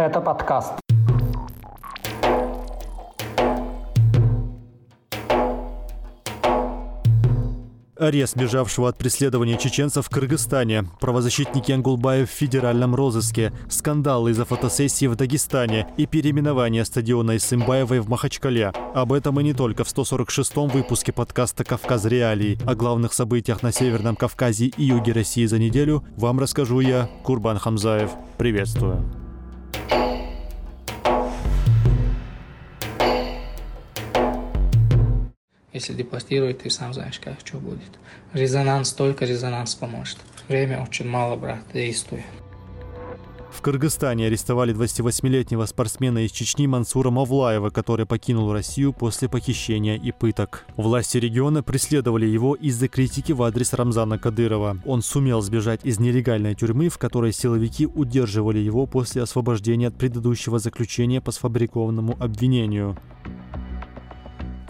Это подкаст. Арест бежавшего от преследования чеченцев в Кыргызстане, правозащитники Ангулбаев в федеральном розыске, скандалы из-за фотосессии в Дагестане и переименование стадиона Исымбаевой в Махачкале. Об этом и не только в 146-м выпуске подкаста «Кавказ реалии». О главных событиях на Северном Кавказе и юге России за неделю вам расскажу я, Курбан Хамзаев. Приветствую. Если депортируют, ты сам знаешь, как что будет. Резонанс, только резонанс поможет. Время очень мало, брат, действуй. В Кыргызстане арестовали 28-летнего спортсмена из Чечни Мансура Мавлаева, который покинул Россию после похищения и пыток. Власти региона преследовали его из-за критики в адрес Рамзана Кадырова. Он сумел сбежать из нелегальной тюрьмы, в которой силовики удерживали его после освобождения от предыдущего заключения по сфабрикованному обвинению.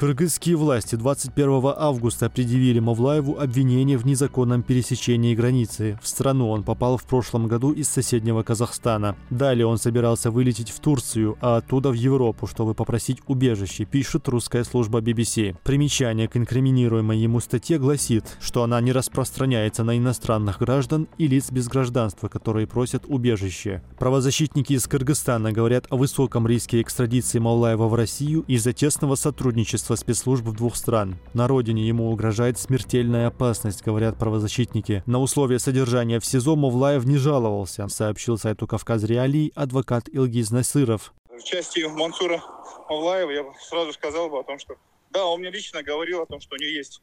Кыргызские власти 21 августа предъявили Мавлаеву обвинение в незаконном пересечении границы. В страну он попал в прошлом году из соседнего Казахстана. Далее он собирался вылететь в Турцию, а оттуда в Европу, чтобы попросить убежище, пишет русская служба BBC. Примечание к инкриминируемой ему статье гласит, что она не распространяется на иностранных граждан и лиц без гражданства, которые просят убежище. Правозащитники из Кыргызстана говорят о высоком риске экстрадиции Мавлаева в Россию из-за тесного сотрудничества руководство спецслужб двух стран. На родине ему угрожает смертельная опасность, говорят правозащитники. На условия содержания в СИЗО Мовлаев не жаловался, сообщил сайту «Кавказ Реалий» адвокат Илгиз Насыров. В части Мансура Мавлаева я сразу сказал бы о том, что да, он мне лично говорил о том, что у него есть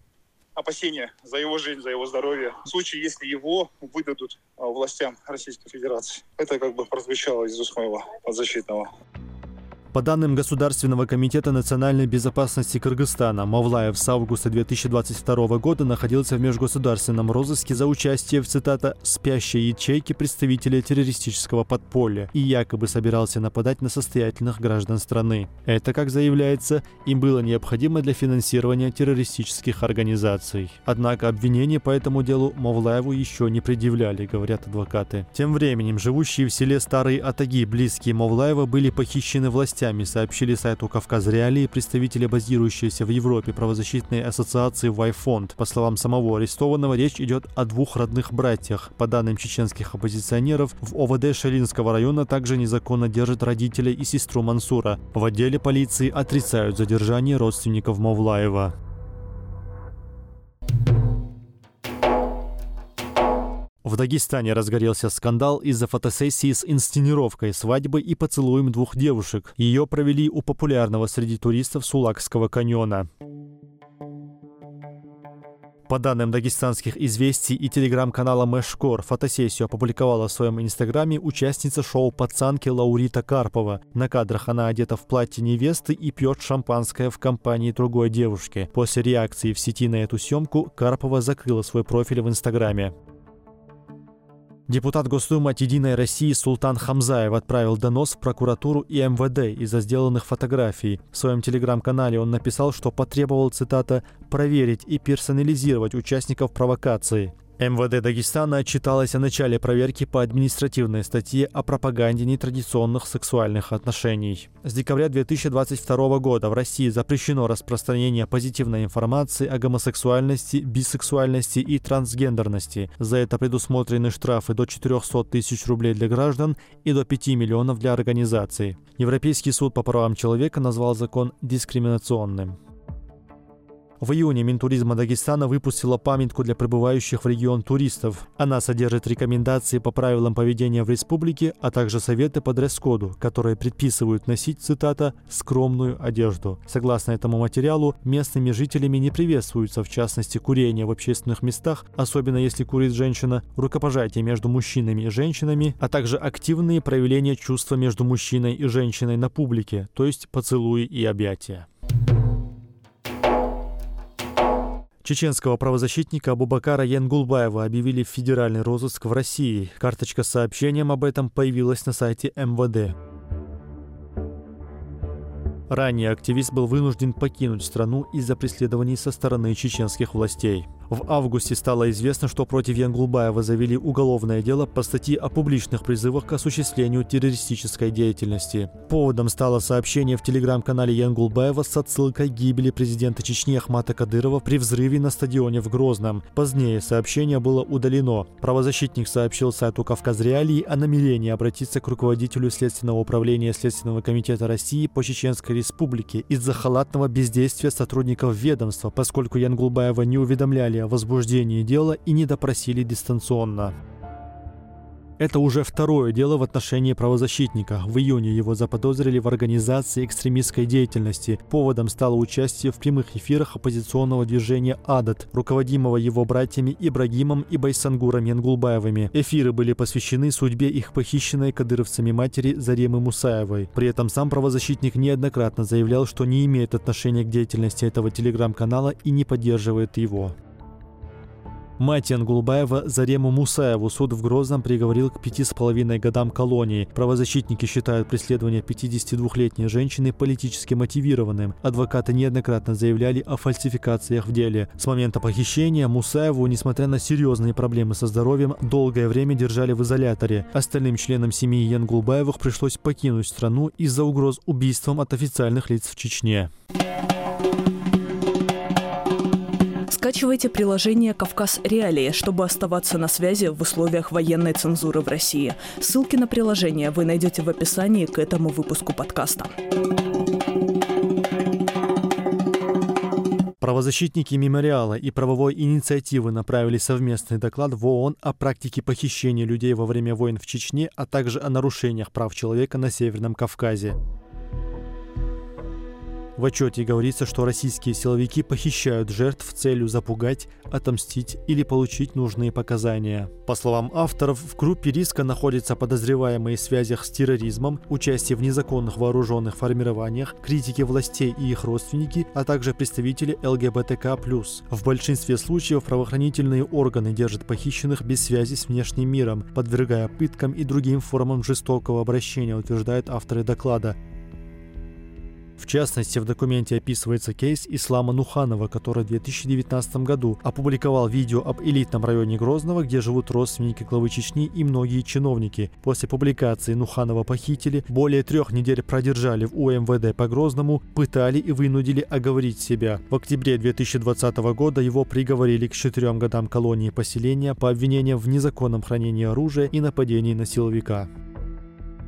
опасения за его жизнь, за его здоровье. В случае, если его выдадут а, властям Российской Федерации. Это как бы прозвучало из уст моего подзащитного. По данным Государственного комитета национальной безопасности Кыргызстана, Мавлаев с августа 2022 года находился в межгосударственном розыске за участие в, цитата, «спящей ячейке представителя террористического подполья» и якобы собирался нападать на состоятельных граждан страны. Это, как заявляется, им было необходимо для финансирования террористических организаций. Однако обвинения по этому делу Мавлаеву еще не предъявляли, говорят адвокаты. Тем временем живущие в селе Старые Атаги, близкие Мавлаева, были похищены властями новостями сообщили сайту «Кавказ Реалии» представители базирующиеся в Европе правозащитной ассоциации «Вайфонд». По словам самого арестованного, речь идет о двух родных братьях. По данным чеченских оппозиционеров, в ОВД Шалинского района также незаконно держат родителей и сестру Мансура. В отделе полиции отрицают задержание родственников Мавлаева. В Дагестане разгорелся скандал из-за фотосессии с инсценировкой свадьбы и поцелуем двух девушек. Ее провели у популярного среди туристов Сулакского каньона. По данным дагестанских известий и телеграм-канала Мэшкор, фотосессию опубликовала в своем инстаграме участница шоу «Пацанки» Лаурита Карпова. На кадрах она одета в платье невесты и пьет шампанское в компании другой девушки. После реакции в сети на эту съемку Карпова закрыла свой профиль в инстаграме. Депутат Госдумы от «Единой России» Султан Хамзаев отправил донос в прокуратуру и МВД из-за сделанных фотографий. В своем телеграм-канале он написал, что потребовал, цитата, «проверить и персонализировать участников провокации». МВД Дагестана отчиталось о начале проверки по административной статье о пропаганде нетрадиционных сексуальных отношений. С декабря 2022 года в России запрещено распространение позитивной информации о гомосексуальности, бисексуальности и трансгендерности. За это предусмотрены штрафы до 400 тысяч рублей для граждан и до 5 миллионов для организаций. Европейский суд по правам человека назвал закон дискриминационным. В июне Минтуризма Дагестана выпустила памятку для прибывающих в регион туристов. Она содержит рекомендации по правилам поведения в республике, а также советы по дресс-коду, которые предписывают носить, цитата, «скромную одежду». Согласно этому материалу, местными жителями не приветствуется, в частности, курение в общественных местах, особенно если курит женщина, рукопожатие между мужчинами и женщинами, а также активные проявления чувства между мужчиной и женщиной на публике, то есть поцелуи и объятия. Чеченского правозащитника Абубакара Янгулбаева объявили в федеральный розыск в России. Карточка с сообщением об этом появилась на сайте МВД. Ранее активист был вынужден покинуть страну из-за преследований со стороны чеченских властей. В августе стало известно, что против Янгулбаева завели уголовное дело по статье о публичных призывах к осуществлению террористической деятельности. Поводом стало сообщение в телеграм-канале Янгулбаева с отсылкой гибели президента Чечни Ахмата Кадырова при взрыве на стадионе в Грозном. Позднее сообщение было удалено. Правозащитник сообщил сайту «Кавказ Реалии» о намерении обратиться к руководителю Следственного управления Следственного комитета России по Чеченской Республике из-за халатного бездействия сотрудников ведомства, поскольку Янгулбаева не уведомляли о возбуждении дела и не допросили дистанционно. Это уже второе дело в отношении правозащитника. В июне его заподозрили в организации экстремистской деятельности. Поводом стало участие в прямых эфирах оппозиционного движения «Адат», руководимого его братьями Ибрагимом и Байсангуром Янгулбаевыми. Эфиры были посвящены судьбе их похищенной кадыровцами матери Заремы Мусаевой. При этом сам правозащитник неоднократно заявлял, что не имеет отношения к деятельности этого телеграм-канала и не поддерживает его. Мать Янгулбаева Зарему Мусаеву суд в Грозном приговорил к пяти с половиной годам колонии. Правозащитники считают преследование 52-летней женщины политически мотивированным. Адвокаты неоднократно заявляли о фальсификациях в деле. С момента похищения Мусаеву, несмотря на серьезные проблемы со здоровьем, долгое время держали в изоляторе. Остальным членам семьи Янгулбаевых пришлось покинуть страну из-за угроз убийством от официальных лиц в Чечне. Скачивайте приложение «Кавказ Реалии», чтобы оставаться на связи в условиях военной цензуры в России. Ссылки на приложение вы найдете в описании к этому выпуску подкаста. Правозащитники мемориала и правовой инициативы направили совместный доклад в ООН о практике похищения людей во время войн в Чечне, а также о нарушениях прав человека на Северном Кавказе. В отчете говорится, что российские силовики похищают жертв целью запугать, отомстить или получить нужные показания. По словам авторов, в группе риска находятся подозреваемые в связях с терроризмом, участие в незаконных вооруженных формированиях, критики властей и их родственники, а также представители ЛГБТК+. В большинстве случаев правоохранительные органы держат похищенных без связи с внешним миром, подвергая пыткам и другим формам жестокого обращения, утверждают авторы доклада. В частности, в документе описывается кейс Ислама Нуханова, который в 2019 году опубликовал видео об элитном районе Грозного, где живут родственники главы Чечни и многие чиновники. После публикации Нуханова похитили, более трех недель продержали в УМВД по Грозному, пытали и вынудили оговорить себя. В октябре 2020 года его приговорили к четырем годам колонии поселения по обвинениям в незаконном хранении оружия и нападении на силовика.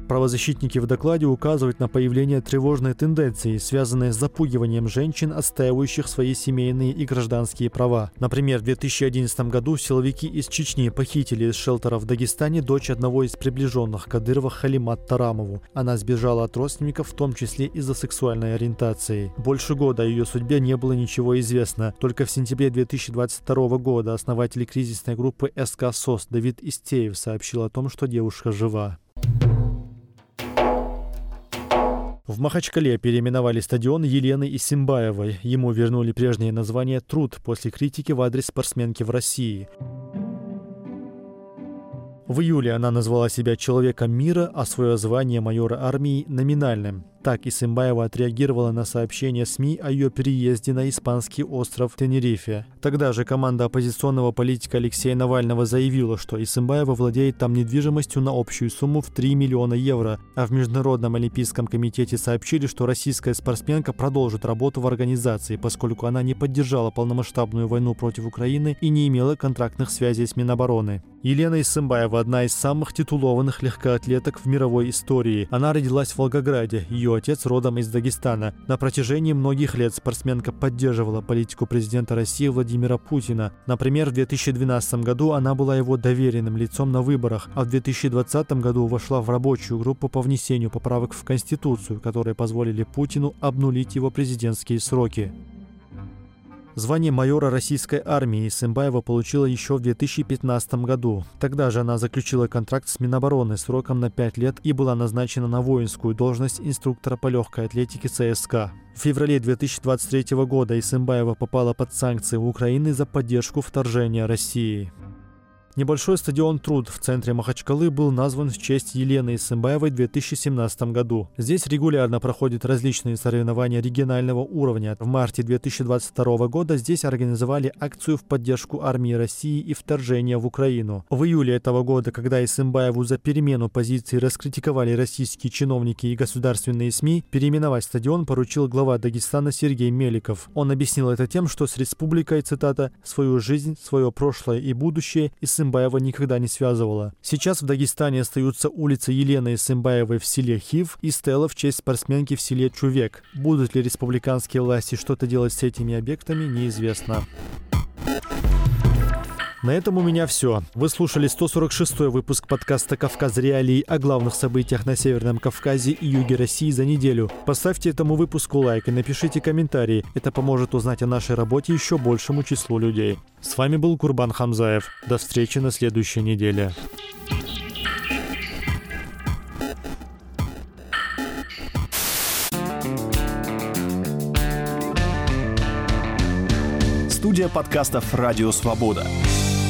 Правозащитники в докладе указывают на появление тревожной тенденции, связанной с запугиванием женщин, отстаивающих свои семейные и гражданские права. Например, в 2011 году силовики из Чечни похитили из шелтера в Дагестане дочь одного из приближенных Кадырова Халимат Тарамову. Она сбежала от родственников, в том числе из-за сексуальной ориентации. Больше года о ее судьбе не было ничего известно. Только в сентябре 2022 года основатель кризисной группы СК СОС Давид Истеев сообщил о том, что девушка жива. В Махачкале переименовали стадион Елены Исимбаевой. Ему вернули прежнее название «Труд» после критики в адрес спортсменки в России. В июле она назвала себя человеком мира, а свое звание майора армии – номинальным. Так Исымбаева отреагировала на сообщение СМИ о ее переезде на испанский остров Тенерифе. Тогда же команда оппозиционного политика Алексея Навального заявила, что Исымбаева владеет там недвижимостью на общую сумму в 3 миллиона евро, а в Международном олимпийском комитете сообщили, что российская спортсменка продолжит работу в организации, поскольку она не поддержала полномасштабную войну против Украины и не имела контрактных связей с Минобороны. Елена Исымбаева – одна из самых титулованных легкоатлеток в мировой истории. Она родилась в Волгограде. Ее ее отец родом из Дагестана. На протяжении многих лет спортсменка поддерживала политику президента России Владимира Путина. Например, в 2012 году она была его доверенным лицом на выборах, а в 2020 году вошла в рабочую группу по внесению поправок в Конституцию, которые позволили Путину обнулить его президентские сроки. Звание майора российской армии Сымбаева получила еще в 2015 году. Тогда же она заключила контракт с Минобороны сроком на 5 лет и была назначена на воинскую должность инструктора по легкой атлетике ЦСК. В феврале 2023 года Исымбаева попала под санкции Украины за поддержку вторжения России. Небольшой стадион «Труд» в центре Махачкалы был назван в честь Елены Исымбаевой в 2017 году. Здесь регулярно проходят различные соревнования регионального уровня. В марте 2022 года здесь организовали акцию в поддержку армии России и вторжения в Украину. В июле этого года, когда Исымбаеву за перемену позиции раскритиковали российские чиновники и государственные СМИ, переименовать стадион поручил глава Дагестана Сергей Меликов. Он объяснил это тем, что с республикой, цитата, «свою жизнь, свое прошлое и будущее Исымбаева никогда не связывала». Сейчас в Дагестане остаются улицы Елены Исымбаевой в селе Хив и стела в честь спортсменки в селе Чувек. Будут ли республиканские власти что-то делать с этими объектами, неизвестно. На этом у меня все. Вы слушали 146 выпуск подкаста «Кавказ Реалии» о главных событиях на Северном Кавказе и юге России за неделю. Поставьте этому выпуску лайк и напишите комментарии. Это поможет узнать о нашей работе еще большему числу людей. С вами был Курбан Хамзаев. До встречи на следующей неделе. Студия подкастов «Радио Свобода».